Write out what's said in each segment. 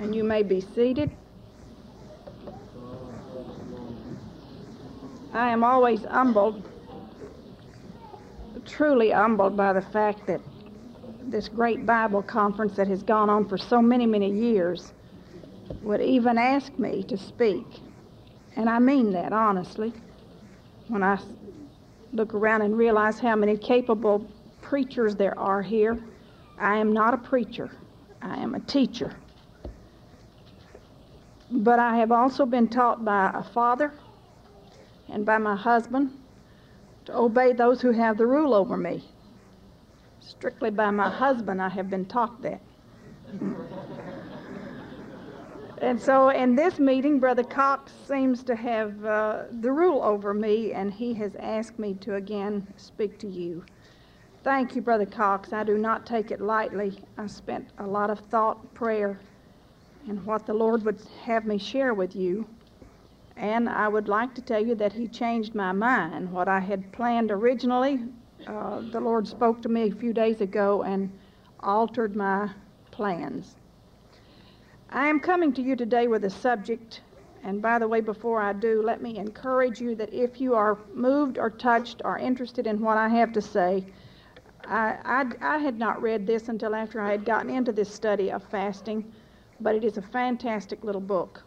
and you may be seated. I am always humbled, truly humbled by the fact that this great Bible conference that has gone on for so many, many years would even ask me to speak. And I mean that honestly. When I look around and realize how many capable preachers there are here, I am not a preacher, I am a teacher. But I have also been taught by a father and by my husband to obey those who have the rule over me. Strictly by my husband, I have been taught that. and so in this meeting, Brother Cox seems to have uh, the rule over me, and he has asked me to again speak to you. Thank you, Brother Cox. I do not take it lightly. I spent a lot of thought, prayer, and what the Lord would have me share with you. And I would like to tell you that He changed my mind. What I had planned originally, uh, the Lord spoke to me a few days ago and altered my plans. I am coming to you today with a subject, and by the way, before I do, let me encourage you that if you are moved or touched or interested in what I have to say, I, I, I had not read this until after I had gotten into this study of fasting but it is a fantastic little book.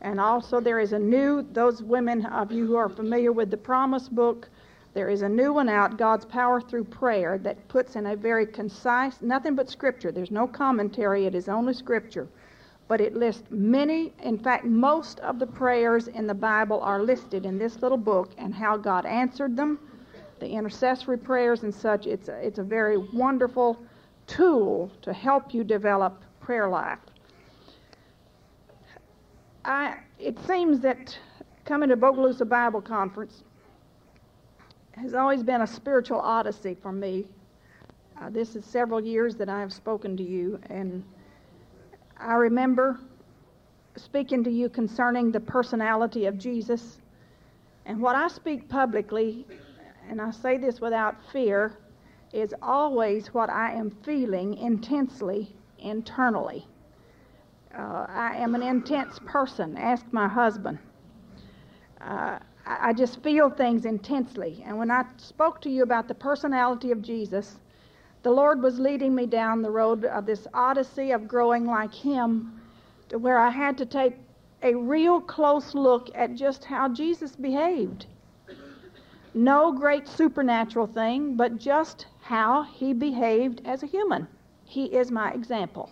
And also, there is a new, those women of you who are familiar with the Promise book, there is a new one out, God's Power Through Prayer, that puts in a very concise, nothing but scripture. There's no commentary, it is only scripture. But it lists many, in fact, most of the prayers in the Bible are listed in this little book and how God answered them, the intercessory prayers and such. It's a, it's a very wonderful tool to help you develop prayer life. I, it seems that coming to Bogalusa Bible Conference has always been a spiritual odyssey for me. Uh, this is several years that I have spoken to you, and I remember speaking to you concerning the personality of Jesus. And what I speak publicly, and I say this without fear, is always what I am feeling intensely internally. Uh, I am an intense person. Ask my husband. Uh, I, I just feel things intensely. And when I spoke to you about the personality of Jesus, the Lord was leading me down the road of this odyssey of growing like Him to where I had to take a real close look at just how Jesus behaved. No great supernatural thing, but just how He behaved as a human. He is my example.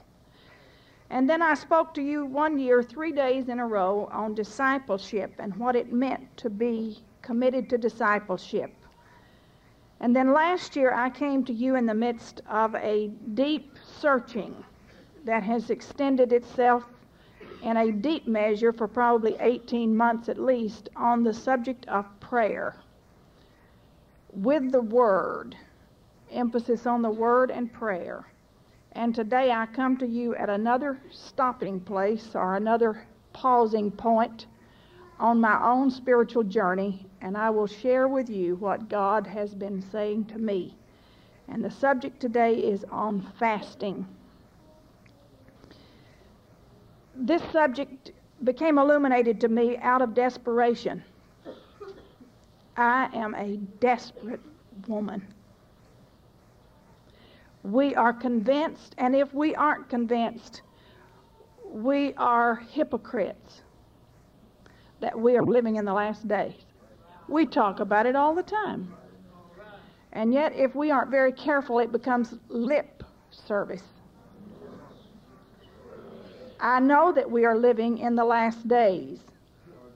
And then I spoke to you one year, three days in a row, on discipleship and what it meant to be committed to discipleship. And then last year, I came to you in the midst of a deep searching that has extended itself in a deep measure for probably 18 months at least on the subject of prayer with the Word, emphasis on the Word and prayer. And today I come to you at another stopping place or another pausing point on my own spiritual journey, and I will share with you what God has been saying to me. And the subject today is on fasting. This subject became illuminated to me out of desperation. I am a desperate woman we are convinced, and if we aren't convinced, we are hypocrites that we are living in the last days. We talk about it all the time. And yet, if we aren't very careful, it becomes lip service. I know that we are living in the last days.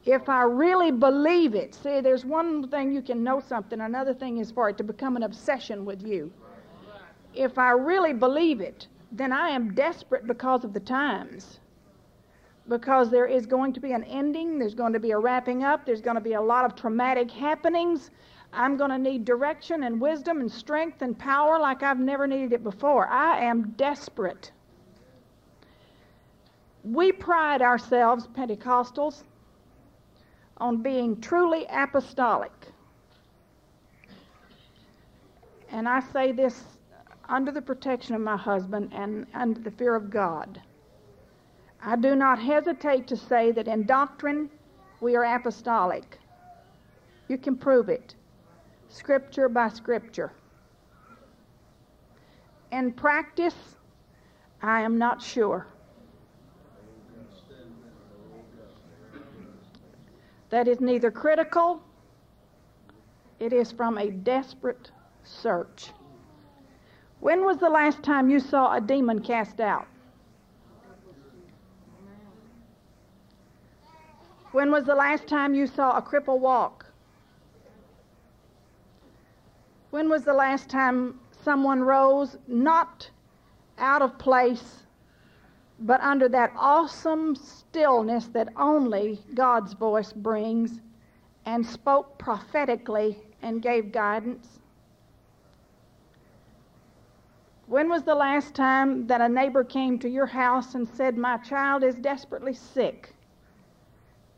If I really believe it, see, there's one thing you can know something, another thing is for it to become an obsession with you if I really believe it, then I am desperate because of the times. Because there is going to be an ending, there's going to be a wrapping up, there's going to be a lot of traumatic happenings. I'm going to need direction and wisdom and strength and power like I've never needed it before. I am desperate. We pride ourselves, Pentecostals, on being truly apostolic. And I say this under the protection of my husband and under the fear of God. I do not hesitate to say that in doctrine we are apostolic. You can prove it, scripture by scripture. In practice, I am not sure. That is neither critical, it is from a desperate search. When was the last time you saw a demon cast out? When was the last time you saw a cripple walk? When was the last time someone rose not out of place, but under that awesome stillness that only God's voice brings and spoke prophetically and gave guidance? When was the last time that a neighbor came to your house and said, My child is desperately sick?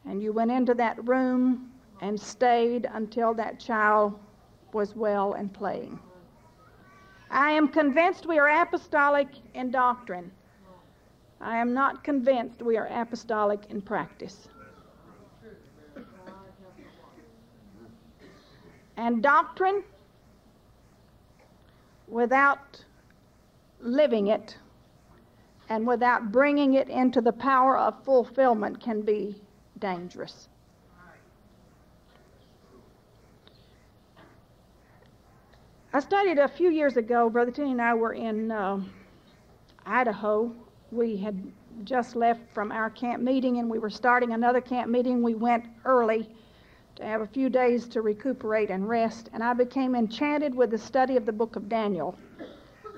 And you went into that room and stayed until that child was well and playing. I am convinced we are apostolic in doctrine. I am not convinced we are apostolic in practice. And doctrine without living it and without bringing it into the power of fulfillment can be dangerous. I studied a few years ago. Brother Tenney and I were in uh, Idaho. We had just left from our camp meeting and we were starting another camp meeting. We went early to have a few days to recuperate and rest, and I became enchanted with the study of the book of Daniel.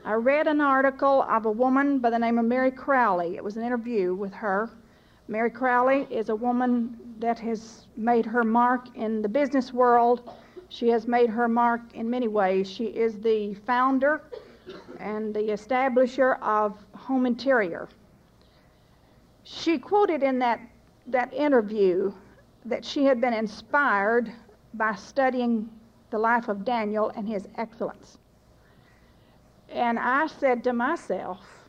I read an article of a woman by the name of Mary Crowley. It was an interview with her. Mary Crowley is a woman that has made her mark in the business world. She has made her mark in many ways. She is the founder and the establisher of Home Interior. She quoted in that, that interview that she had been inspired by studying the life of Daniel and his excellence. And I said to myself,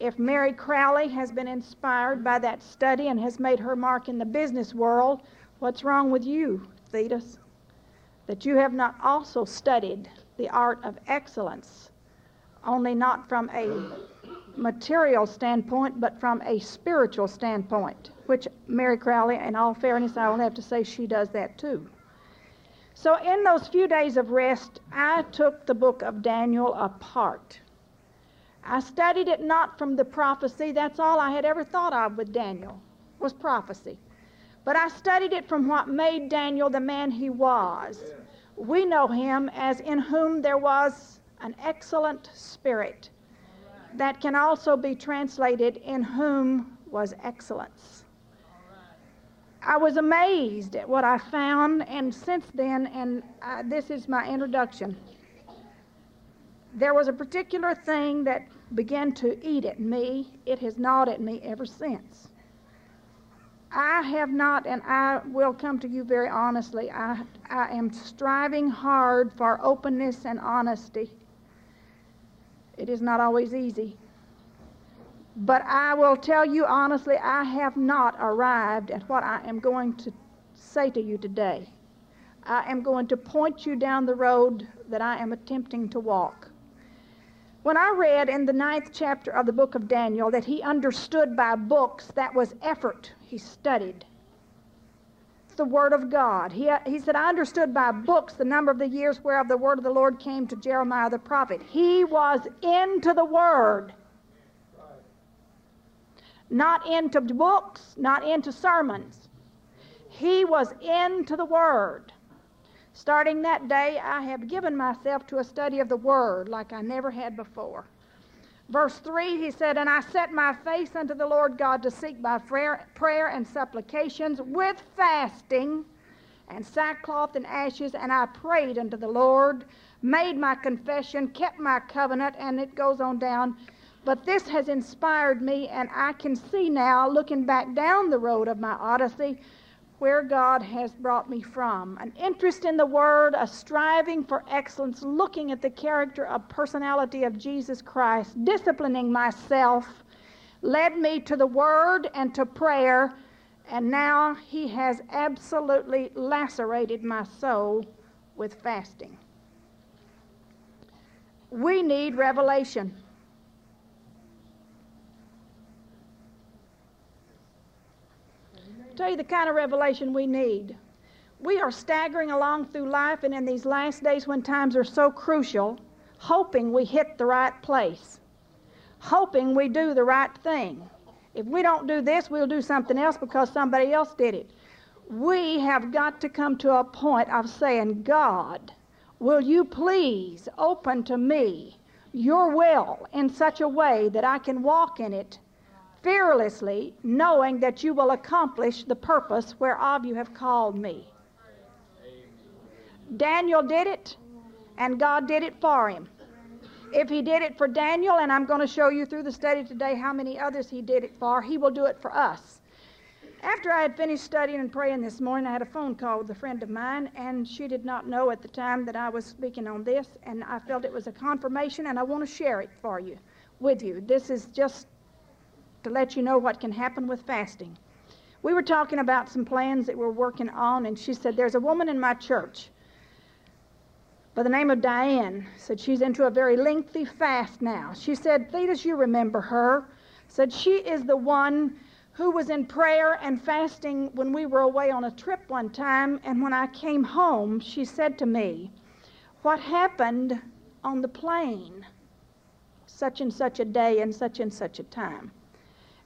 if Mary Crowley has been inspired by that study and has made her mark in the business world, what's wrong with you, Thetis? That you have not also studied the art of excellence, only not from a material standpoint, but from a spiritual standpoint, which Mary Crowley, in all fairness, I will have to say she does that too. So, in those few days of rest, I took the book of Daniel apart. I studied it not from the prophecy, that's all I had ever thought of with Daniel, was prophecy. But I studied it from what made Daniel the man he was. We know him as in whom there was an excellent spirit. That can also be translated in whom was excellence. I was amazed at what I found, and since then, and uh, this is my introduction, there was a particular thing that began to eat at me. It has gnawed at me ever since. I have not, and I will come to you very honestly, I, I am striving hard for openness and honesty. It is not always easy. But I will tell you honestly, I have not arrived at what I am going to say to you today. I am going to point you down the road that I am attempting to walk. When I read in the ninth chapter of the book of Daniel that he understood by books, that was effort he studied. The Word of God. He, he said, I understood by books the number of the years whereof the word of the Lord came to Jeremiah the prophet. He was into the Word not into books, not into sermons. He was into the Word. Starting that day, I have given myself to a study of the Word like I never had before. Verse 3, he said, And I set my face unto the Lord God to seek by prayer, and supplications with fasting and sackcloth and ashes, and I prayed unto the Lord, made my confession, kept my covenant, and it goes on down. But this has inspired me, and I can see now, looking back down the road of my odyssey, where God has brought me from. An interest in the Word, a striving for excellence, looking at the character of personality of Jesus Christ, disciplining myself, led me to the Word and to prayer, and now He has absolutely lacerated my soul with fasting. We need revelation. Tell you the kind of revelation we need. We are staggering along through life, and in these last days when times are so crucial, hoping we hit the right place, hoping we do the right thing. If we don't do this, we'll do something else because somebody else did it. We have got to come to a point of saying, God, will you please open to me your will in such a way that I can walk in it fearlessly, knowing that you will accomplish the purpose whereof you have called me. Daniel did it, and God did it for him. If he did it for Daniel, and I'm going to show you through the study today how many others he did it for, he will do it for us. After I had finished studying and praying this morning, I had a phone call with a friend of mine, and she did not know at the time that I was speaking on this, and I felt it was a confirmation, and I want to share it for you, with you. This is just to let you know what can happen with fasting. We were talking about some plans that we're working on, and she said, There's a woman in my church by the name of Diane. Said she's into a very lengthy fast now. She said, Thetis, you remember her. Said she is the one who was in prayer and fasting when we were away on a trip one time. And when I came home, she said to me, What happened on the plane? Such and such a day and such and such a time.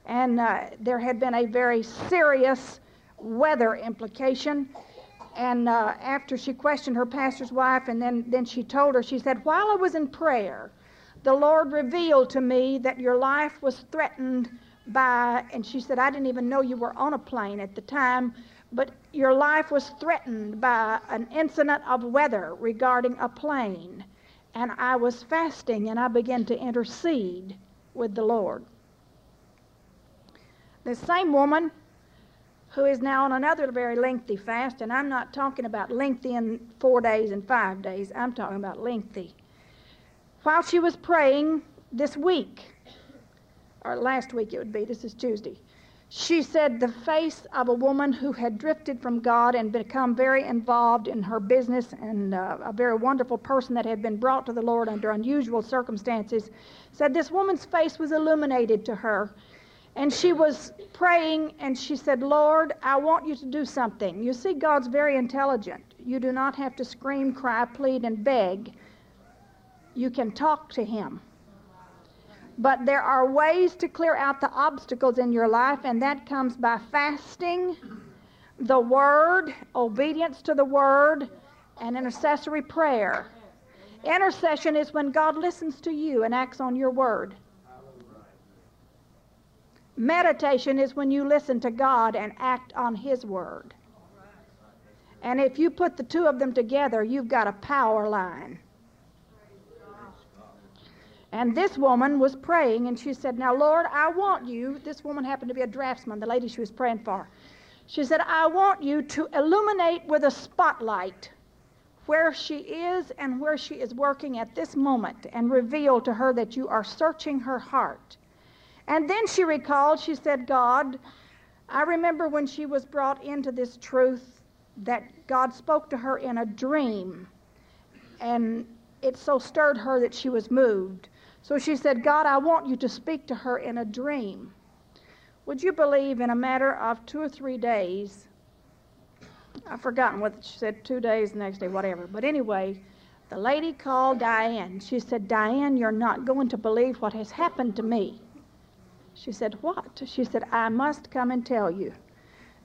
And uh, there had been a very serious weather implication and uh, after she questioned her pastor's wife, and then, then she told her, she said, While I was in prayer, the Lord revealed to me that your life was threatened by, and she said, I didn't even know you were on a plane at the time, but your life was threatened by an incident of weather regarding a plane. And I was fasting, and I began to intercede with the Lord. The same woman who is now on another very lengthy fast, and I'm not talking about lengthy in four days and five days, I'm talking about lengthy. While she was praying this week, or last week it would be, this is Tuesday, she said the face of a woman who had drifted from God and become very involved in her business and uh, a very wonderful person that had been brought to the Lord under unusual circumstances, said this woman's face was illuminated to her and she was praying and she said, Lord, I want you to do something. You see, God's very intelligent. You do not have to scream, cry, plead, and beg. You can talk to Him. But there are ways to clear out the obstacles in your life, and that comes by fasting, the Word, obedience to the Word, and intercessory prayer. Intercession is when God listens to you and acts on your Word. Meditation is when you listen to God and act on His Word. And if you put the two of them together, you've got a power line. And this woman was praying, and she said, Now, Lord, I want you. This woman happened to be a draftsman, the lady she was praying for. She said, I want you to illuminate with a spotlight where she is and where she is working at this moment and reveal to her that you are searching her heart and then she recalled, she said, God, I remember when she was brought into this truth that God spoke to her in a dream. And it so stirred her that she was moved. So she said, God, I want you to speak to her in a dream. Would you believe in a matter of two or three days? I've forgotten what she said, two days, the next day, whatever. But anyway, the lady called Diane. She said, Diane, you're not going to believe what has happened to me. She said, What? She said, I must come and tell you.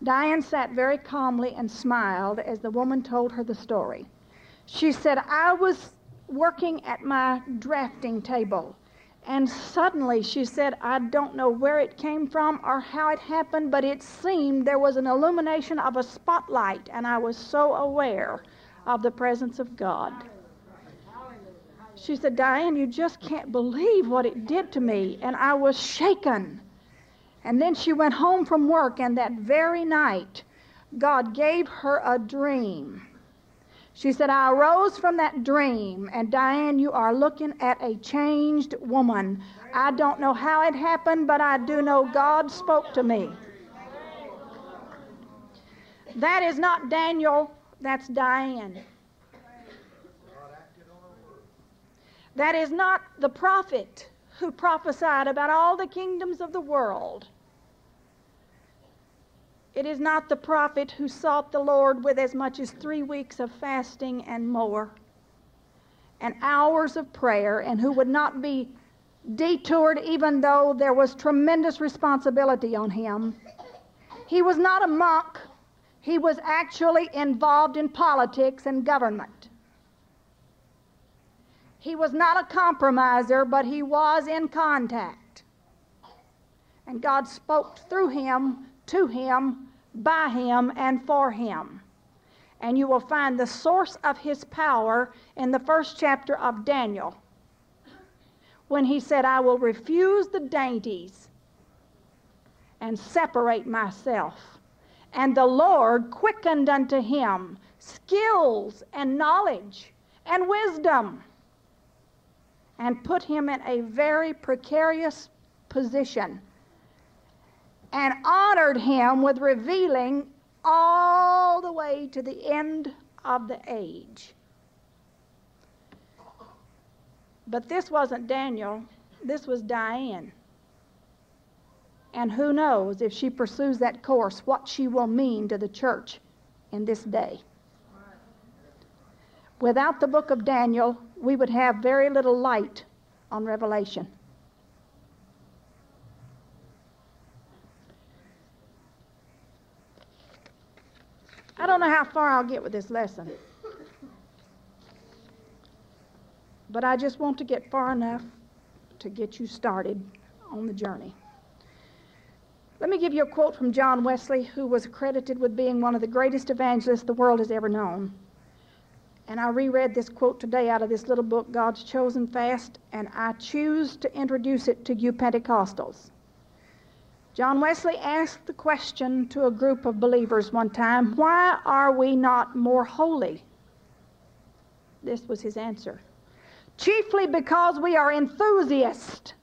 Diane sat very calmly and smiled as the woman told her the story. She said, I was working at my drafting table. And suddenly she said, I don't know where it came from or how it happened, but it seemed there was an illumination of a spotlight, and I was so aware of the presence of God. She said, Diane, you just can't believe what it did to me. And I was shaken. And then she went home from work, and that very night, God gave her a dream. She said, I arose from that dream, and Diane, you are looking at a changed woman, I don't know how it happened, but I do know God spoke to me. That is not Daniel, that's Diane. That is not the prophet who prophesied about all the kingdoms of the world. It is not the prophet who sought the Lord with as much as three weeks of fasting and more, and hours of prayer, and who would not be detoured even though there was tremendous responsibility on him. He was not a monk, he was actually involved in politics and government. He was not a compromiser, but he was in contact. And God spoke through him, to him, by him, and for him. And you will find the source of his power in the first chapter of Daniel when he said, I will refuse the dainties and separate myself. And the Lord quickened unto him skills and knowledge and wisdom and put him in a very precarious position and honored him with revealing all the way to the end of the age. But this wasn't Daniel, this was Diane. And who knows if she pursues that course, what she will mean to the church in this day. Without the book of Daniel, we would have very little light on Revelation. I don't know how far I'll get with this lesson. But I just want to get far enough to get you started on the journey. Let me give you a quote from John Wesley, who was credited with being one of the greatest evangelists the world has ever known. And I reread this quote today out of this little book, God's Chosen Fast, and I choose to introduce it to you Pentecostals. John Wesley asked the question to a group of believers one time why are we not more holy? This was his answer chiefly because we are enthusiasts,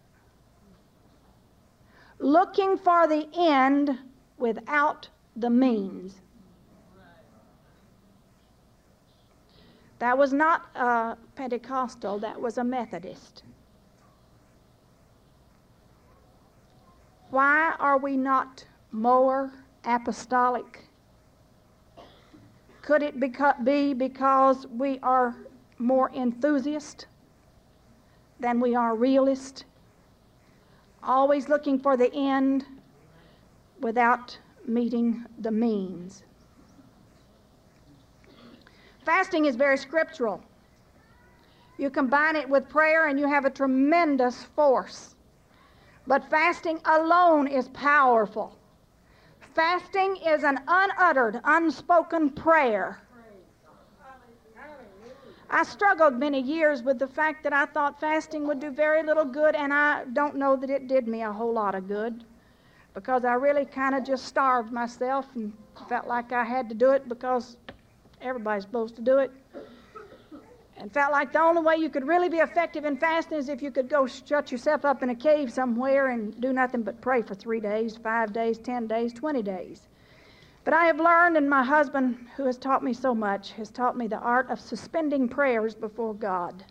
looking for the end without the means. That was not a Pentecostal, that was a Methodist. Why are we not more apostolic? Could it be because we are more enthusiast? than we are realist, always looking for the end without meeting the means. Fasting is very scriptural. You combine it with prayer and you have a tremendous force. But fasting alone is powerful. Fasting is an unuttered, unspoken prayer I struggled many years with the fact that I thought fasting would do very little good, and I don't know that it did me a whole lot of good because I really kind of just starved myself and felt like I had to do it because everybody's supposed to do it. And felt like the only way you could really be effective in fasting is if you could go shut yourself up in a cave somewhere and do nothing but pray for three days, five days, ten days, twenty days. But I have learned, and my husband, who has taught me so much, has taught me the art of suspending prayers before God.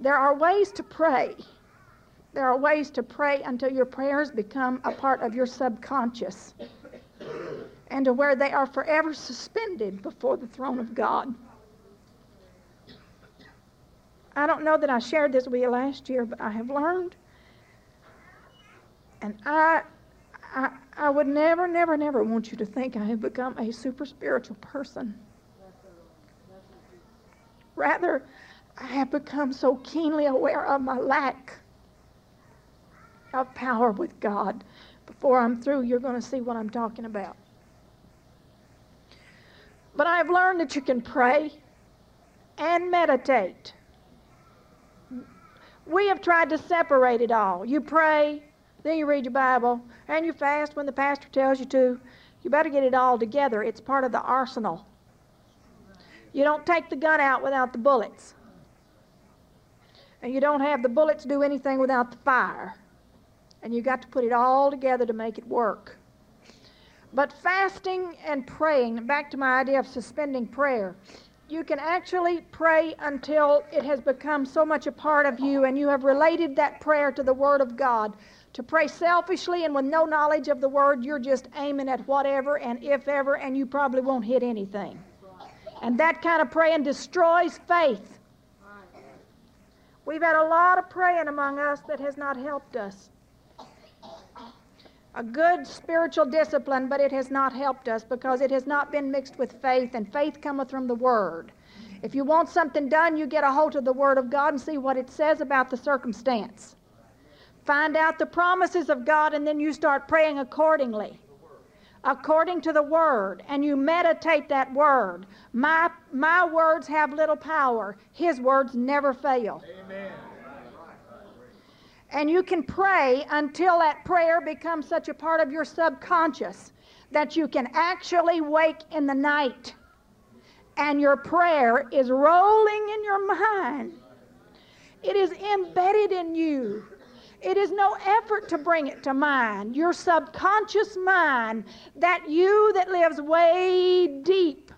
There are ways to pray. There are ways to pray until your prayers become a part of your subconscious and to where they are forever suspended before the throne of God. I don't know that I shared this with you last year, but I have learned, and I I, I would never, never, never want you to think I have become a super spiritual person. Rather, I have become so keenly aware of my lack of power with God. Before I'm through, you're going to see what I'm talking about. But I've learned that you can pray and meditate. We have tried to separate it all. You pray, then you read your Bible, and you fast when the pastor tells you to. You better get it all together. It's part of the arsenal. You don't take the gun out without the bullets. And you don't have the bullets do anything without the fire. And you got to put it all together to make it work. But fasting and praying, back to my idea of suspending prayer, you can actually pray until it has become so much a part of you and you have related that prayer to the Word of God. To pray selfishly and with no knowledge of the Word, you're just aiming at whatever and if ever, and you probably won't hit anything. And that kind of praying destroys faith. We've had a lot of praying among us that has not helped us a good spiritual discipline, but it has not helped us because it has not been mixed with faith, and faith cometh from the Word. If you want something done, you get a hold of the Word of God and see what it says about the circumstance. Find out the promises of God, and then you start praying accordingly. According to the Word, and you meditate that Word. My, my words have little power, His words never fail. Amen. And you can pray until that prayer becomes such a part of your subconscious that you can actually wake in the night and your prayer is rolling in your mind. It is embedded in you. It is no effort to bring it to mind. Your subconscious mind, that you that lives way deep.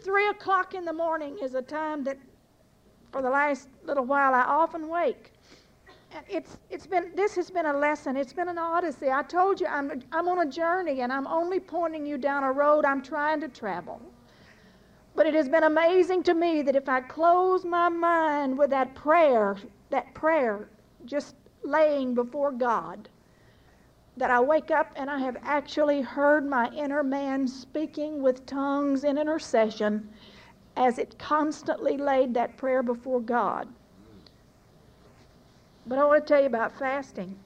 Three o'clock in the morning is a time that, for the last little while, I often wake it's, it's been, this has been a lesson. It's been an odyssey. I told you I'm, I'm on a journey and I'm only pointing you down a road I'm trying to travel. But it has been amazing to me that if I close my mind with that prayer, that prayer just laying before God, that I wake up and I have actually heard my inner man speaking with tongues in intercession as it constantly laid that prayer before God. But I want to tell you about fasting.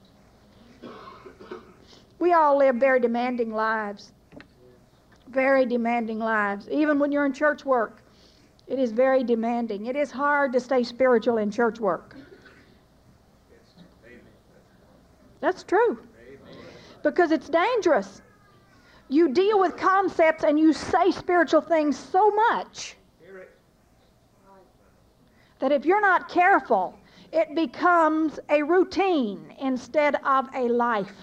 We all live very demanding lives. Very demanding lives. Even when you're in church work, it is very demanding. It is hard to stay spiritual in church work. That's true. Because it's dangerous. You deal with concepts and you say spiritual things so much that if you're not careful, it becomes a routine instead of a life.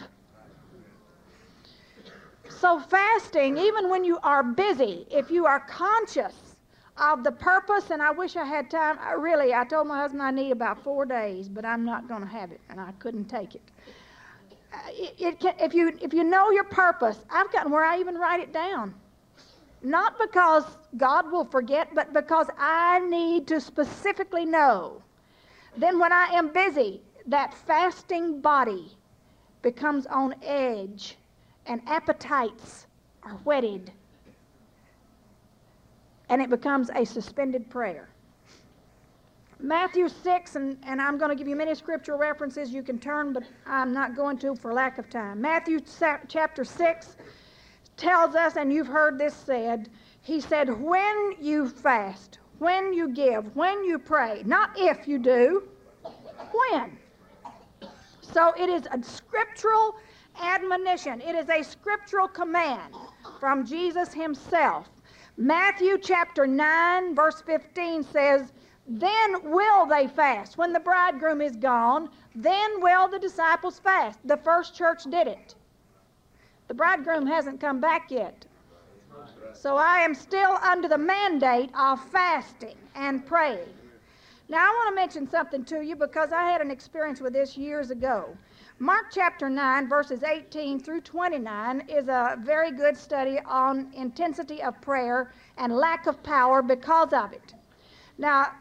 So, fasting, even when you are busy, if you are conscious of the purpose, and I wish I had time, I really, I told my husband I need about four days, but I'm not going to have it, and I couldn't take it. Uh, it, it can, if, you, if you know your purpose, I've gotten where I even write it down. Not because God will forget, but because I need to specifically know then, when I am busy, that fasting body becomes on edge and appetites are whetted. And it becomes a suspended prayer. Matthew 6, and, and I'm going to give you many scriptural references you can turn, but I'm not going to for lack of time. Matthew chapter 6 tells us, and you've heard this said, he said, when you fast, when you give, when you pray, not if you do, when. So it is a scriptural admonition, it is a scriptural command from Jesus himself. Matthew chapter 9, verse 15 says, Then will they fast. When the bridegroom is gone, then will the disciples fast. The first church did it. The bridegroom hasn't come back yet. So I am still under the mandate of fasting and praying. Now, I want to mention something to you because I had an experience with this years ago. Mark chapter 9, verses 18 through 29, is a very good study on intensity of prayer and lack of power because of it. Now,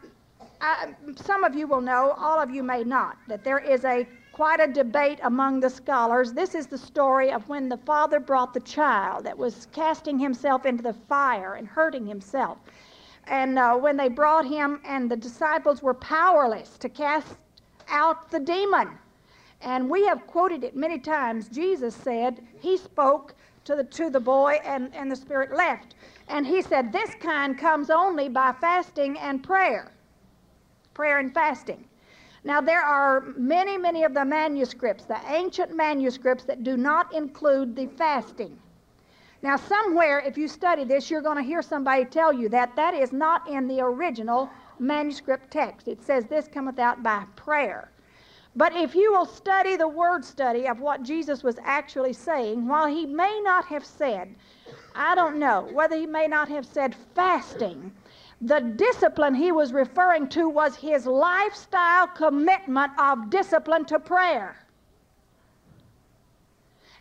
I, some of you will know, all of you may not, that there is a quite a debate among the scholars. This is the story of when the father brought the child that was casting himself into the fire and hurting himself. And uh, when they brought him, and the disciples were powerless to cast out the demon. And we have quoted it many times. Jesus said, He spoke to the, to the boy, and, and the spirit left. And He said, This kind comes only by fasting and prayer. Prayer and fasting. Now, there are many, many of the manuscripts, the ancient manuscripts, that do not include the fasting. Now, somewhere, if you study this, you're going to hear somebody tell you that that is not in the original manuscript text. It says, This cometh out by prayer. But if you will study the word study of what Jesus was actually saying, while he may not have said, I don't know, whether he may not have said fasting, the discipline he was referring to was his lifestyle commitment of discipline to prayer.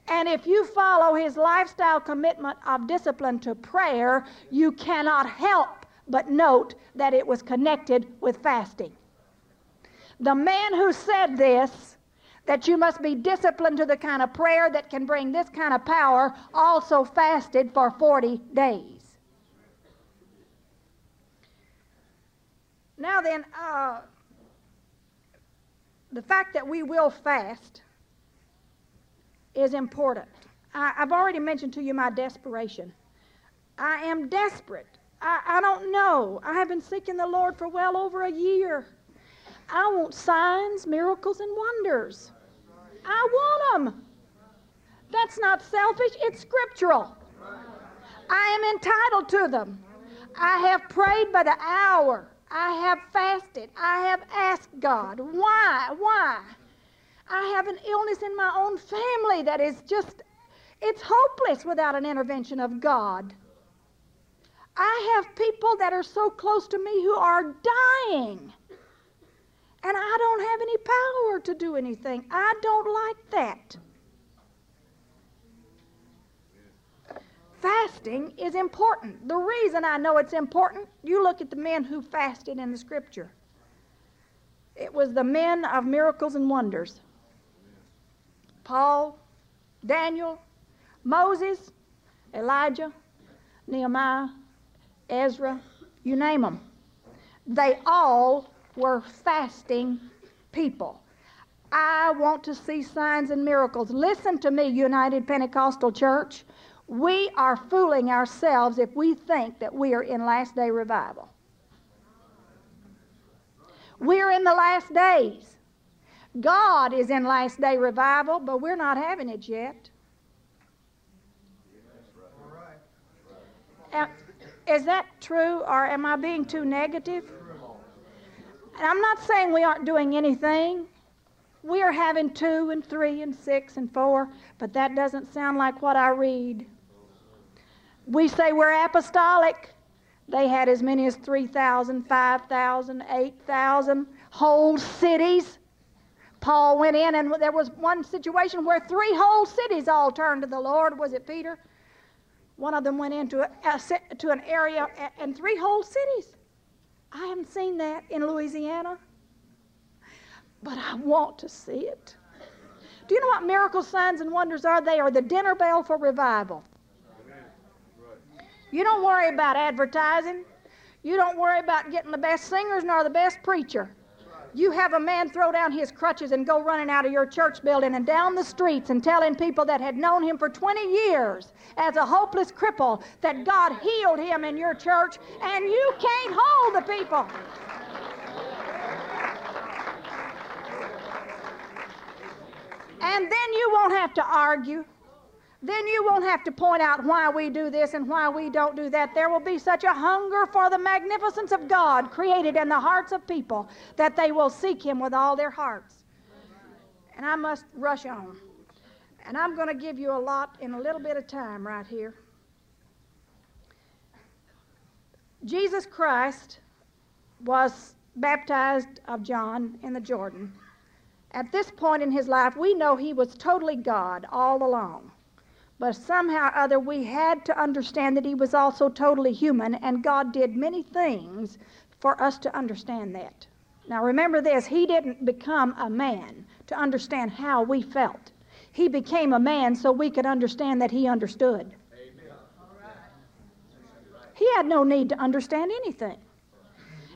And if you follow his lifestyle commitment of discipline to prayer, you cannot help but note that it was connected with fasting. The man who said this, that you must be disciplined to the kind of prayer that can bring this kind of power, also fasted for 40 days. Now, then, uh, the fact that we will fast is important. I, have already mentioned to you my desperation. I am desperate. I, I don't know. I have been seeking the Lord for well over a year. I want signs, miracles, and wonders. I want them. That's not selfish, it's scriptural. I am entitled to them. I have prayed by the hour. I have fasted. I have asked God. Why? Why? I have an illness in my own family that is just, it's hopeless without an intervention of God. I have people that are so close to me who are dying. And I don't have any power to do anything. I don't like that. Fasting is important. The reason I know it's important, you look at the men who fasted in the scripture. It was the men of miracles and wonders. Paul, Daniel, Moses, Elijah, Nehemiah, Ezra, you name them. They all were fasting people. I want to see signs and miracles. Listen to me, United Pentecostal Church. We are fooling ourselves if we think that we are in last day revival. We're in the last days. God is in last day revival, but we're not having it yet. Uh, is that true, or am I being too negative? And I'm not saying we aren't doing anything. We are having two and three and six and four, but that doesn't sound like what I read. We say we're apostolic. They had as many as 3,000, 5,000, 8,000 whole cities. Paul went in, and there was one situation where three whole cities all turned to the Lord. Was it Peter? One of them went into a, to an area, and three whole cities. I haven't seen that in Louisiana, but I want to see it. Do you know what miracle signs and wonders are? They are the dinner bell for revival. You don't worry about advertising. You don't worry about getting the best singers nor the best preacher. You have a man throw down his crutches and go running out of your church building and down the streets and telling people that had known him for 20 years as a hopeless cripple that God healed him in your church, and you can't hold the people. And then you won't have to argue then you won't have to point out why we do this and why we don't do that. There will be such a hunger for the magnificence of God created in the hearts of people that they will seek Him with all their hearts. And I must rush on. And I'm going to give you a lot in a little bit of time right here. Jesus Christ was baptized of John in the Jordan. At this point in his life, we know he was totally God all along. But somehow or other, we had to understand that he was also totally human, and God did many things for us to understand that. Now, remember this He didn't become a man to understand how we felt, He became a man so we could understand that He understood. He had no need to understand anything.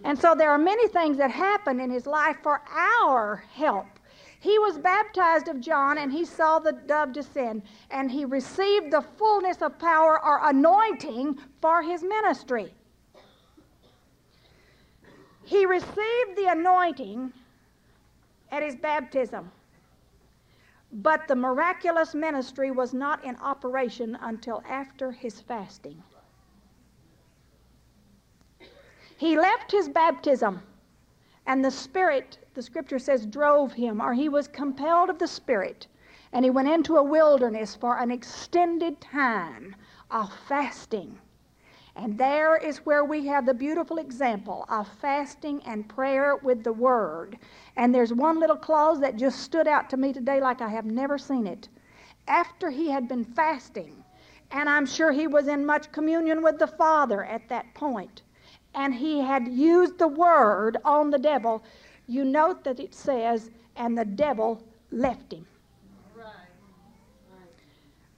And so there are many things that happen in his life for our help he was baptized of John and he saw the dove descend and he received the fullness of power or anointing for his ministry. He received the anointing at his baptism, but the miraculous ministry was not in operation until after his fasting. He left his baptism, and the Spirit, the scripture says, drove him, or he was compelled of the Spirit, and he went into a wilderness for an extended time of fasting. And there is where we have the beautiful example of fasting and prayer with the Word. And there's one little clause that just stood out to me today like I have never seen it. After he had been fasting, and I'm sure he was in much communion with the Father at that point, and he had used the Word on the devil, you note that it says, and the devil left him.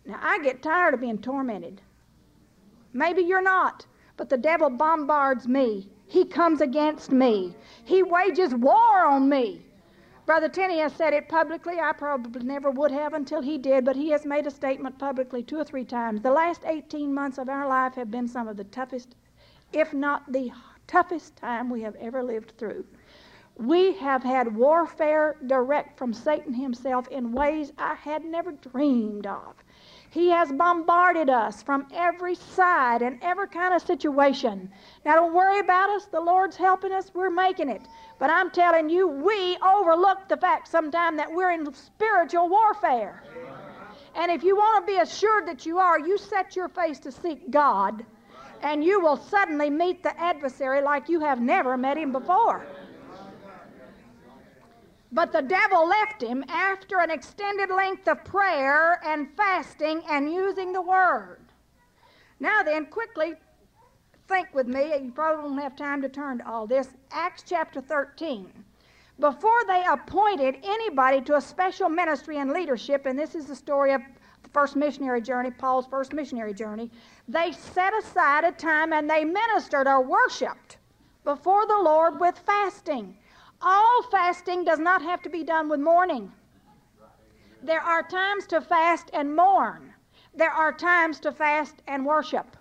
Now, I get tired of being tormented. Maybe you're not, but the devil bombards me. He comes against me. He wages war on me. Brother Tenney has said it publicly. I probably never would have until he did, but he has made a statement publicly two or three times. The last 18 months of our life have been some of the toughest, if not the toughest time we have ever lived through. We have had warfare direct from Satan himself in ways I had never dreamed of. He has bombarded us from every side and every kind of situation. Now, don't worry about us. The Lord's helping us. We're making it. But I'm telling you, we overlook the fact sometimes that we're in spiritual warfare. And if you want to be assured that you are, you set your face to seek God, and you will suddenly meet the adversary like you have never met him before. But the devil left him after an extended length of prayer and fasting and using the word. Now then, quickly think with me. You probably won't have time to turn to all this. Acts chapter 13. Before they appointed anybody to a special ministry and leadership, and this is the story of the first missionary journey, Paul's first missionary journey, they set aside a time and they ministered or worshiped before the Lord with fasting. All fasting does not have to be done with mourning. There are times to fast and mourn. There are times to fast and worship.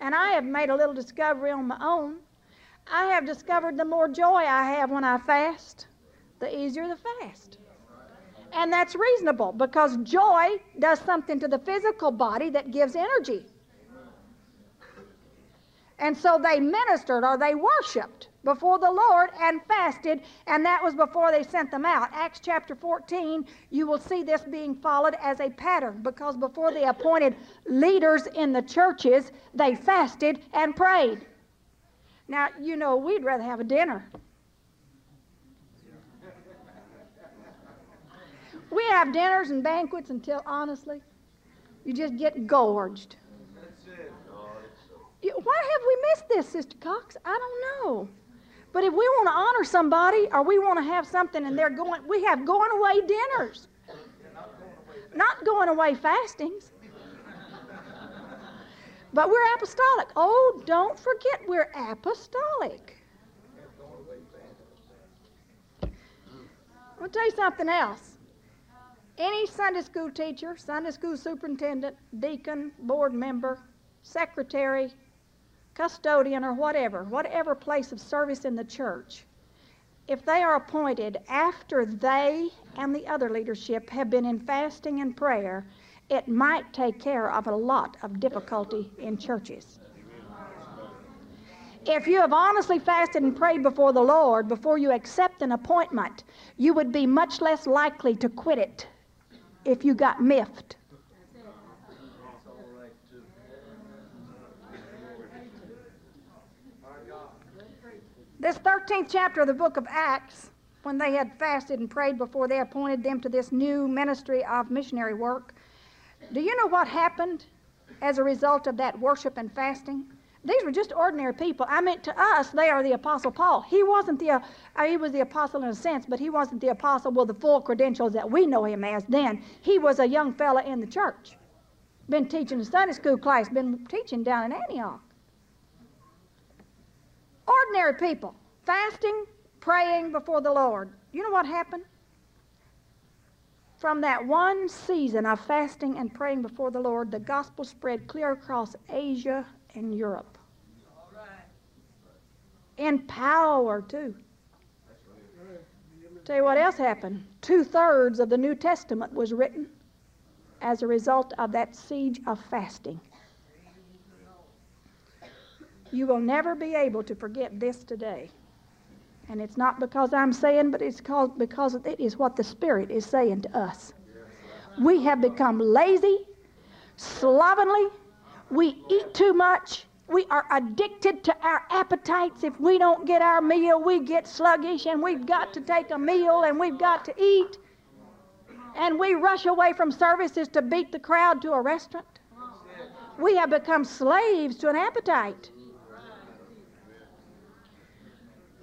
And I have made a little discovery on my own. I have discovered the more joy I have when I fast, the easier the fast. And that's reasonable because joy does something to the physical body that gives energy. And so they ministered or they worshiped before the Lord and fasted, and that was before they sent them out. Acts chapter 14, you will see this being followed as a pattern because before they appointed leaders in the churches, they fasted and prayed. Now, you know, we'd rather have a dinner. We have dinners and banquets until, honestly, you just get gorged. Why have we missed this, Sister Cox? I don't know. But if we want to honor somebody or we want to have something and they're going, we have going away dinners, not going away fastings. But we're apostolic. Oh, don't forget we're apostolic. I'll tell you something else. Any Sunday school teacher, Sunday school superintendent, deacon, board member, secretary, custodian, or whatever, whatever place of service in the church, if they are appointed after they and the other leadership have been in fasting and prayer, it might take care of a lot of difficulty in churches. If you have honestly fasted and prayed before the Lord before you accept an appointment, you would be much less likely to quit it if you got miffed. This 13th chapter of the book of Acts, when they had fasted and prayed before they appointed them to this new ministry of missionary work, do you know what happened as a result of that worship and fasting? These were just ordinary people. I mean, to us, they are the Apostle Paul. He wasn't the, uh, he was the apostle in a sense, but he wasn't the apostle with the full credentials that we know him as then. He was a young fella in the church. Been teaching a Sunday school class, been teaching down in Antioch. Ordinary people, fasting, praying before the Lord. You know what happened? From that one season of fasting and praying before the Lord, the gospel spread clear across Asia and Europe. In power, too. Tell you what else happened. Two thirds of the New Testament was written as a result of that siege of fasting. You will never be able to forget this today. And it's not because I'm saying, but it's because it is what the Spirit is saying to us. We have become lazy, slovenly, we eat too much, we are addicted to our appetites. If we don't get our meal, we get sluggish, and we've got to take a meal and we've got to eat. And we rush away from services to beat the crowd to a restaurant. We have become slaves to an appetite.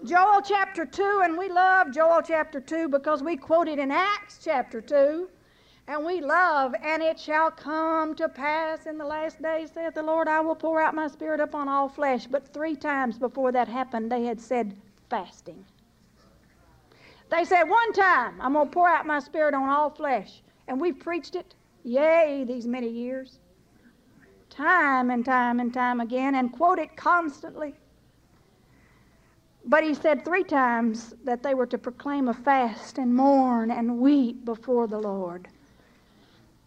Joel chapter 2, and we love Joel chapter 2 because we quote it in Acts chapter 2. And we love, and it shall come to pass in the last days, saith the Lord, I will pour out my spirit upon all flesh. But three times before that happened, they had said fasting. They said, one time, I'm going to pour out my spirit on all flesh. And we've preached it, yea, these many years. Time and time and time again, and quote it constantly. But he said three times that they were to proclaim a fast and mourn and weep before the Lord.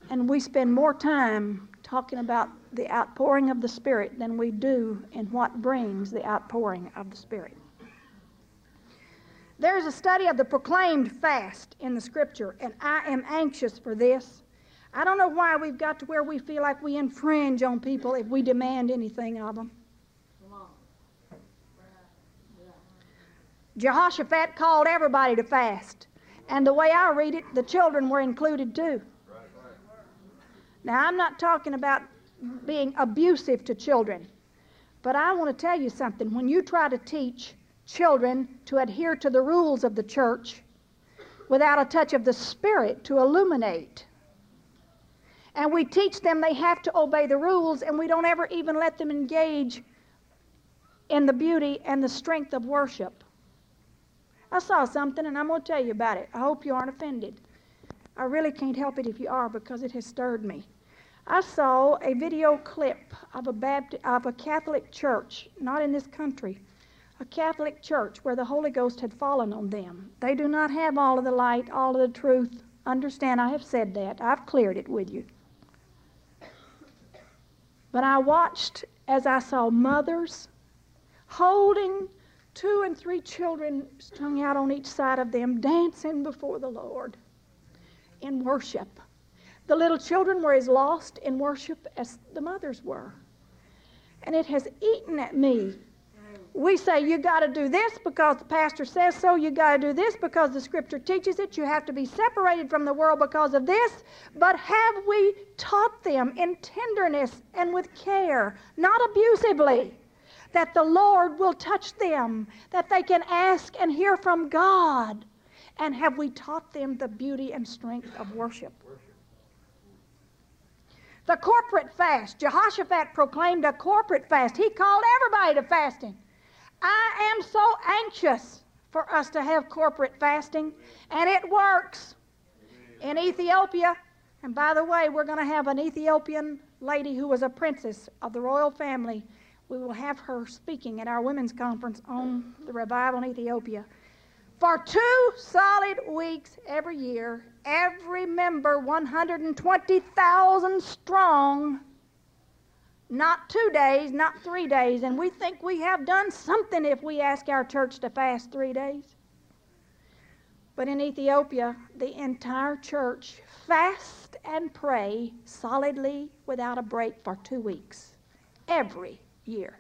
And we spend more time talking about the outpouring of the Spirit than we do in what brings the outpouring of the Spirit. There's a study of the proclaimed fast in the Scripture, and I am anxious for this. I don't know why we've got to where we feel like we infringe on people if we demand anything of them. Jehoshaphat called everybody to fast. And the way I read it, the children were included too. Now, I'm not talking about being abusive to children, but I want to tell you something. When you try to teach children to adhere to the rules of the church without a touch of the Spirit to illuminate, and we teach them they have to obey the rules, and we don't ever even let them engage in the beauty and the strength of worship. I saw something, and I'm going to tell you about it. I hope you aren't offended. I really can't help it if you are because it has stirred me. I saw a video clip of a, of a Catholic church, not in this country, a Catholic church where the Holy Ghost had fallen on them. They do not have all of the light, all of the truth. Understand, I have said that. I've cleared it with you. But I watched as I saw mothers holding two and three children strung out on each side of them, dancing before the Lord in worship. The little children were as lost in worship as the mothers were. And it has eaten at me. We say you got to do this because the pastor says so. You got to do this because the scripture teaches it. You have to be separated from the world because of this. But have we taught them in tenderness and with care, not abusively? That the Lord will touch them, that they can ask and hear from God. And have we taught them the beauty and strength of worship? The corporate fast. Jehoshaphat proclaimed a corporate fast. He called everybody to fasting. I am so anxious for us to have corporate fasting, and it works. In Ethiopia, and by the way, we're going to have an Ethiopian lady who was a princess of the royal family we will have her speaking at our women's conference on the revival in Ethiopia. For two solid weeks every year, every member, 120,000 strong, not two days, not three days, and we think we have done something if we ask our church to fast three days. But in Ethiopia, the entire church fast and pray solidly without a break for two weeks. Every year.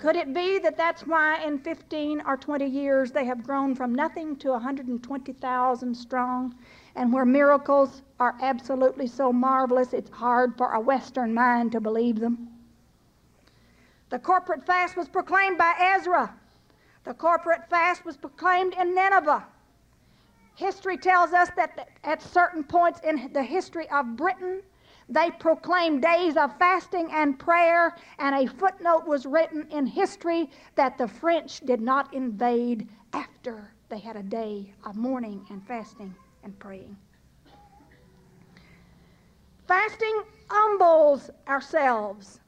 Could it be that that's why in 15 or 20 years they have grown from nothing to 120,000 strong, and where miracles are absolutely so marvelous it's hard for a Western mind to believe them? The corporate fast was proclaimed by Ezra. The corporate fast was proclaimed in Nineveh. History tells us that at certain points in the history of Britain, they proclaimed days of fasting and prayer, and a footnote was written in history that the French did not invade after they had a day of mourning and fasting and praying. Fasting humbles ourselves.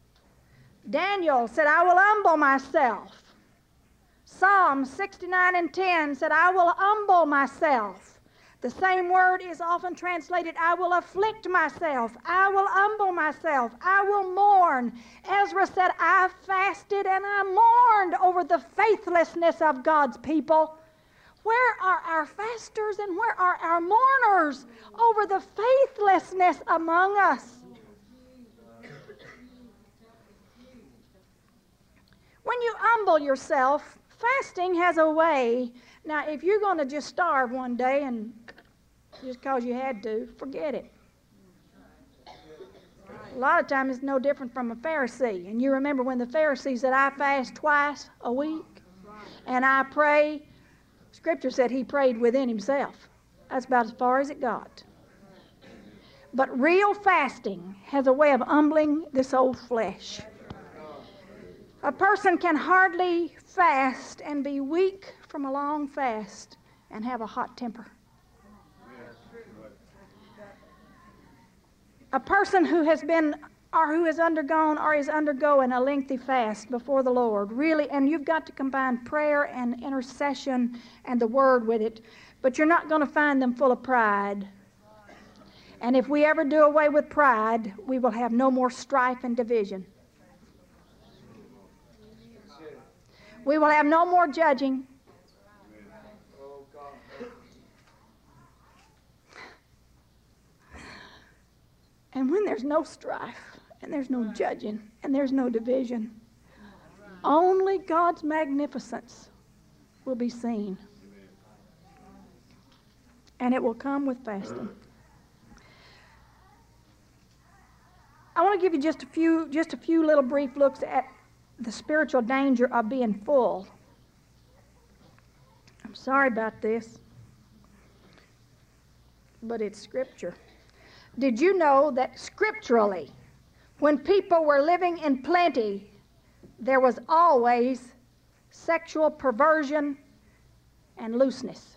Daniel said, I will humble myself. Psalm 69 and 10 said, I will humble myself. The same word is often translated, I will afflict myself, I will humble myself, I will mourn. Ezra said, I fasted and I mourned over the faithlessness of God's people. Where are our fasters and where are our mourners over the faithlessness among us? When you humble yourself, fasting has a way. Now, if you're going to just starve one day and just because you had to, forget it. A lot of times it's no different from a Pharisee. And you remember when the Pharisee said, I fast twice a week and I pray. Scripture said he prayed within himself. That's about as far as it got. But real fasting has a way of humbling this old flesh. A person can hardly fast and be weak from a long fast and have a hot temper. A person who has been or who has undergone or is undergoing a lengthy fast before the Lord, really, and you've got to combine prayer and intercession and the Word with it, but you're not going to find them full of pride. And if we ever do away with pride, we will have no more strife and division. We will have no more judging. And when there's no strife, and there's no judging, and there's no division, only God's magnificence will be seen. And it will come with fasting. I want to give you just a few just a few little brief looks at the spiritual danger of being full. I'm sorry about this, but it's scripture. Did you know that scripturally, when people were living in plenty, there was always sexual perversion and looseness?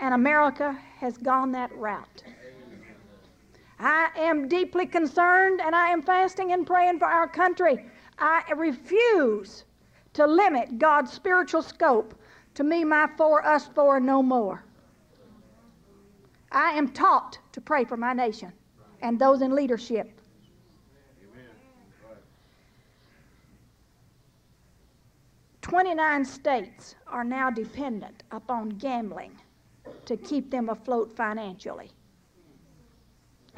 And America has gone that route. I am deeply concerned and I am fasting and praying for our country. I refuse to limit God's spiritual scope to me, my four, us four, no more. I am taught to pray for my nation and those in leadership. Twenty-nine states are now dependent upon gambling to keep them afloat financially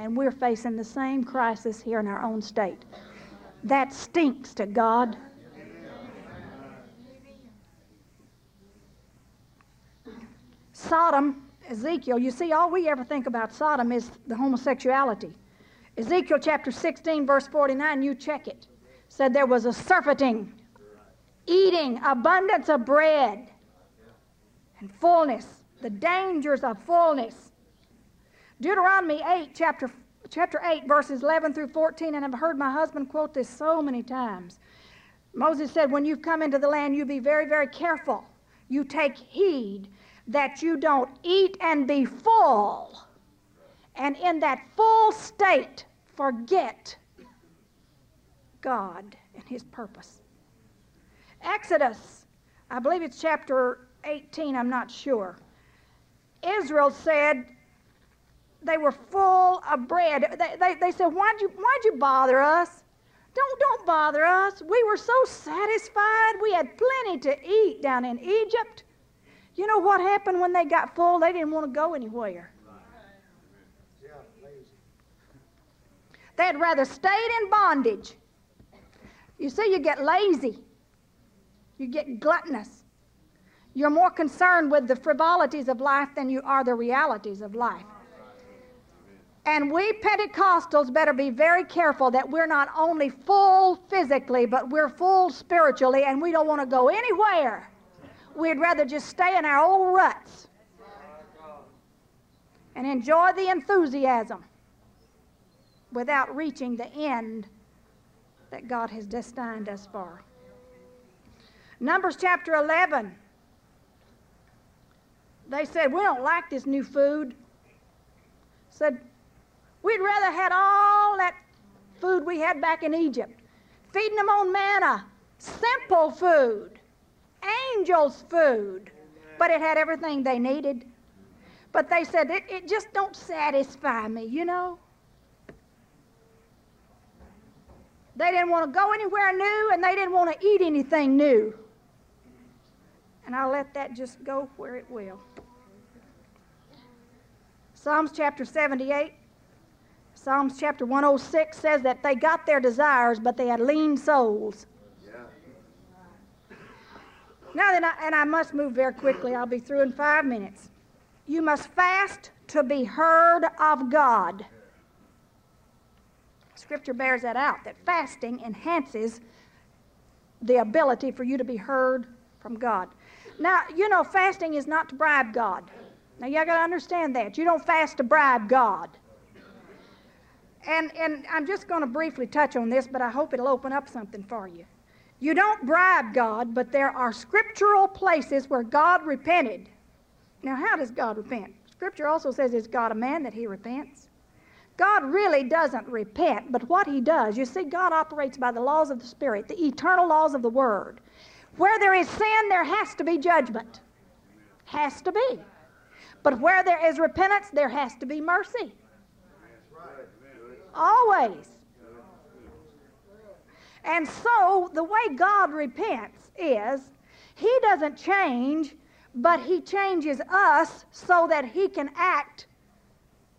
and we're facing the same crisis here in our own state. That stinks to God. Sodom, Ezekiel, you see, all we ever think about Sodom is the homosexuality. Ezekiel chapter 16, verse 49, you check it, said there was a surfeiting, eating, abundance of bread, and fullness, the dangers of fullness. Deuteronomy 8, chapter, chapter 8, verses 11 through 14, and I've heard my husband quote this so many times. Moses said, When you come into the land, you be very, very careful. You take heed that you don't eat and be full, and in that full state, forget God and His purpose. Exodus, I believe it's chapter 18, I'm not sure. Israel said, they were full of bread. They, they, they said, why'd you, why'd you bother us? Don't, don't bother us. We were so satisfied. We had plenty to eat down in Egypt. You know what happened when they got full? They didn't want to go anywhere. They'd rather stayed in bondage. You see, you get lazy. You get gluttonous. You're more concerned with the frivolities of life than you are the realities of life. And we Pentecostals better be very careful that we're not only full physically, but we're full spiritually, and we don't want to go anywhere. We'd rather just stay in our old ruts and enjoy the enthusiasm without reaching the end that God has destined us for. Numbers chapter 11. They said, We don't like this new food. Said, We'd rather had all that food we had back in Egypt, feeding them on manna, simple food, angels' food. but it had everything they needed. But they said, it, it just don't satisfy me, you know? They didn't want to go anywhere new and they didn't want to eat anything new. And I'll let that just go where it will. Psalms chapter 78, Psalms chapter 106 says that they got their desires, but they had lean souls. Now then, I, and I must move very quickly. I'll be through in five minutes. You must fast to be heard of God. Scripture bears that out, that fasting enhances the ability for you to be heard from God. Now, you know, fasting is not to bribe God. Now, you got to understand that. You don't fast to bribe God. And, and I'm just going to briefly touch on this, but I hope it'll open up something for you. You don't bribe God, but there are scriptural places where God repented. Now, how does God repent? Scripture also says, Is God a man that he repents? God really doesn't repent, but what he does, you see, God operates by the laws of the Spirit, the eternal laws of the Word. Where there is sin, there has to be judgment. Has to be. But where there is repentance, there has to be mercy. Always. And so the way God repents is He doesn't change, but He changes us so that He can act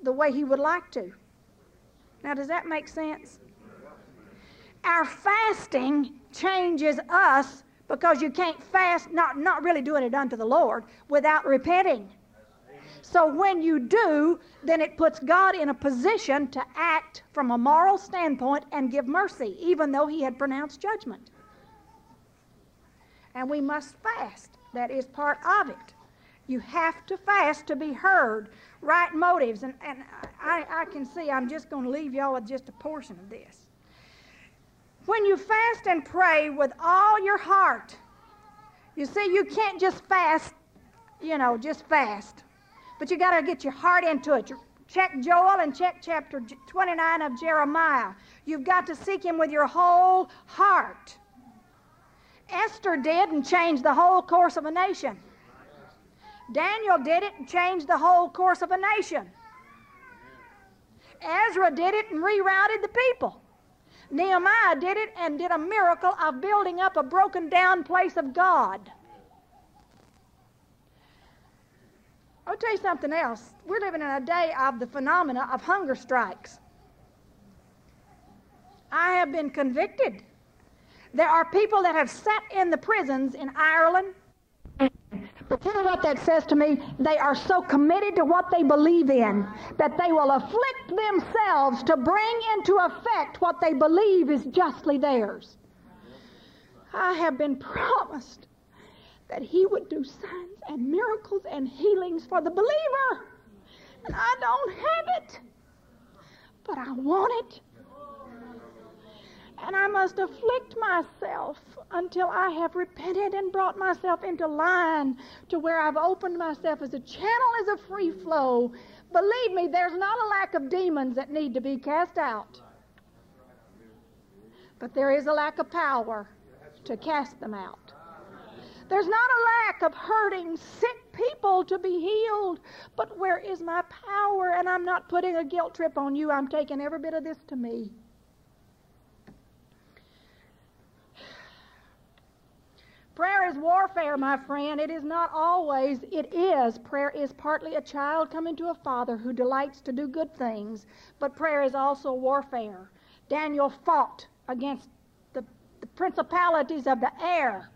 the way He would like to. Now, does that make sense? Our fasting changes us because you can't fast, not, not really doing it unto the Lord, without repenting. So when you do, then it puts God in a position to act from a moral standpoint and give mercy, even though he had pronounced judgment. And we must fast. That is part of it. You have to fast to be heard. Right motives. And, and I, I can see I'm just going to leave y'all with just a portion of this. When you fast and pray with all your heart, you see, you can't just fast, you know, just fast. But you got to get your heart into it. Check Joel and check chapter 29 of Jeremiah. You've got to seek him with your whole heart. Esther did and changed the whole course of a nation. Daniel did it and changed the whole course of a nation. Ezra did it and rerouted the people. Nehemiah did it and did a miracle of building up a broken down place of God. I'll tell you something else. We're living in a day of the phenomena of hunger strikes. I have been convicted. There are people that have sat in the prisons in Ireland. But you know what that says to me? They are so committed to what they believe in that they will afflict themselves to bring into effect what they believe is justly theirs. I have been promised that he would do signs and miracles and healings for the believer. And I don't have it, but I want it. And I must afflict myself until I have repented and brought myself into line to where I've opened myself as a channel, as a free flow. Believe me, there's not a lack of demons that need to be cast out. But there is a lack of power to cast them out. There's not a lack of hurting, sick people to be healed. But where is my power? And I'm not putting a guilt trip on you. I'm taking every bit of this to me. Prayer is warfare, my friend. It is not always, it is. Prayer is partly a child coming to a father who delights to do good things, but prayer is also warfare. Daniel fought against the, the principalities of the air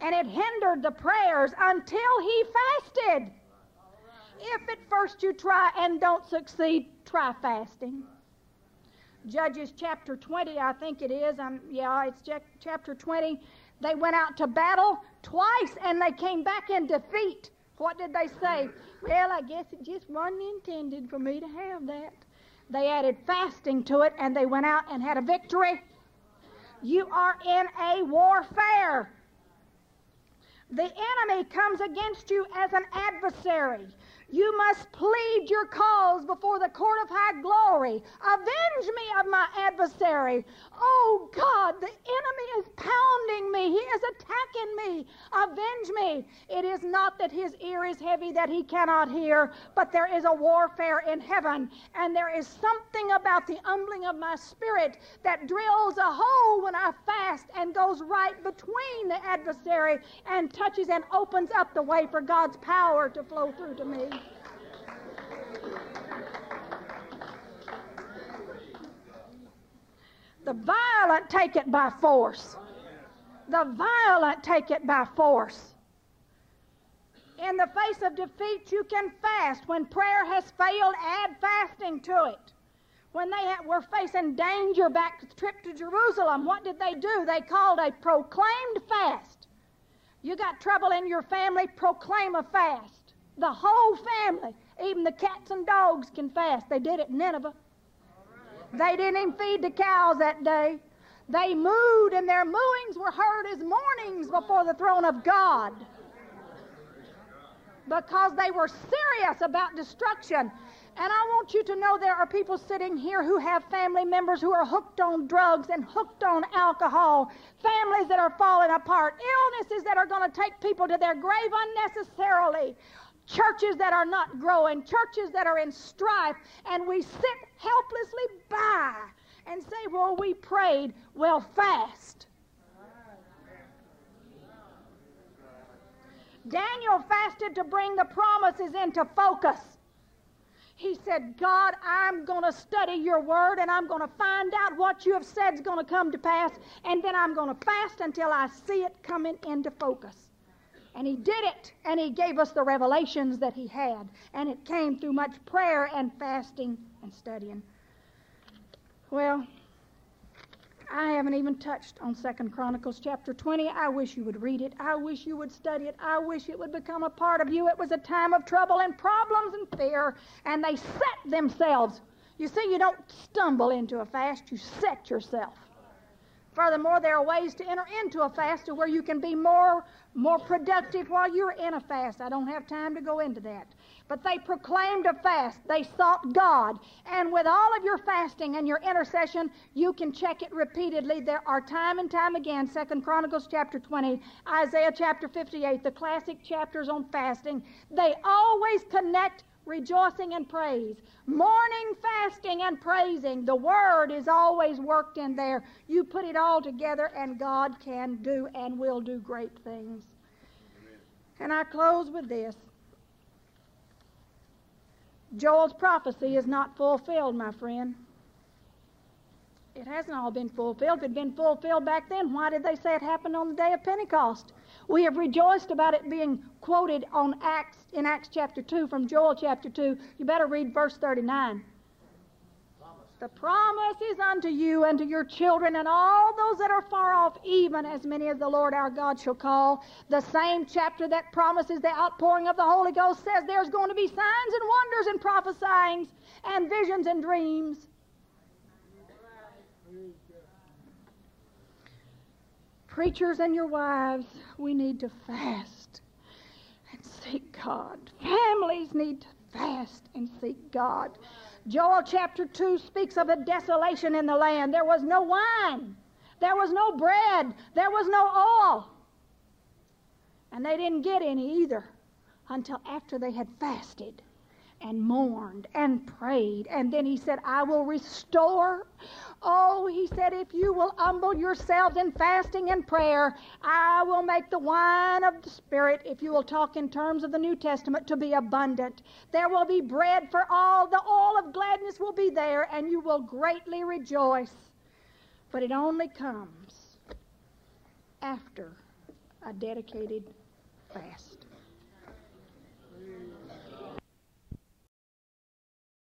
and it hindered the prayers until he fasted. If at first you try and don't succeed, try fasting. Judges chapter 20, I think it is. Um, yeah, it's chapter 20. They went out to battle twice and they came back in defeat. What did they say? Well, I guess it just wasn't intended for me to have that. They added fasting to it and they went out and had a victory. You are in a warfare. The enemy comes against you as an adversary. You must plead your cause before the court of high glory. Avenge me of my adversary. Oh God, the enemy is pounding me. He is attacking me. Avenge me. It is not that his ear is heavy that he cannot hear, but there is a warfare in heaven. And there is something about the humbling of my spirit that drills a hole when I fast and goes right between the adversary and touches and opens up the way for God's power to flow through to me. The violent take it by force. The violent take it by force. In the face of defeat, you can fast. When prayer has failed, add fasting to it. When they were facing danger back to the trip to Jerusalem, what did they do? They called a proclaimed fast. You got trouble in your family, proclaim a fast. The whole family, even the cats and dogs, can fast. They did it in Nineveh. They didn't even feed the cows that day. They mooed, and their mooings were heard as mournings before the throne of God because they were serious about destruction. And I want you to know there are people sitting here who have family members who are hooked on drugs and hooked on alcohol, families that are falling apart, illnesses that are going to take people to their grave unnecessarily, churches that are not growing, churches that are in strife, and we sit helplessly by and say, Well, we prayed, well, fast. Daniel fasted to bring the promises into focus. He said, God, I'm going to study your word and I'm going to find out what you have said is going to come to pass, and then I'm going to fast until I see it coming into focus. And he did it, and he gave us the revelations that he had. And it came through much prayer and fasting and studying. Well, I haven't even touched on Second Chronicles chapter 20. I wish you would read it. I wish you would study it. I wish it would become a part of you. It was a time of trouble and problems and fear, and they set themselves. You see, you don't stumble into a fast, you set yourself. Furthermore, there are ways to enter into a fast to where you can be more, more productive while you're in a fast. I don't have time to go into that. But they proclaimed a fast. They sought God. And with all of your fasting and your intercession, you can check it repeatedly. There are time and time again, Second Chronicles chapter 20, Isaiah chapter 58, the classic chapters on fasting. They always connect rejoicing and praise. Mourning, fasting, and praising. The word is always worked in there. You put it all together, and God can do and will do great things. Amen. And I close with this. Joel's prophecy is not fulfilled, my friend. It hasn't all been fulfilled. If it had been fulfilled back then, why did they say it happened on the day of Pentecost? We have rejoiced about it being quoted on Acts in Acts chapter 2 from Joel chapter 2. You better read verse 39. The promise is unto you and to your children and all those that are far off, even as many as the Lord our God shall call. The same chapter that promises the outpouring of the Holy Ghost says there's going to be signs and wonders and prophesyings and visions and dreams. Preachers and your wives, we need to fast and seek God. Families need to fast and seek God. Joel chapter 2 speaks of a desolation in the land. There was no wine, there was no bread, there was no oil. And they didn't get any either until after they had fasted and mourned and prayed. And then he said, I will restore Oh, he said, if you will humble yourselves in fasting and prayer, I will make the wine of the Spirit, if you will talk in terms of the New Testament, to be abundant. There will be bread for all. The oil of gladness will be there, and you will greatly rejoice. But it only comes after a dedicated fast.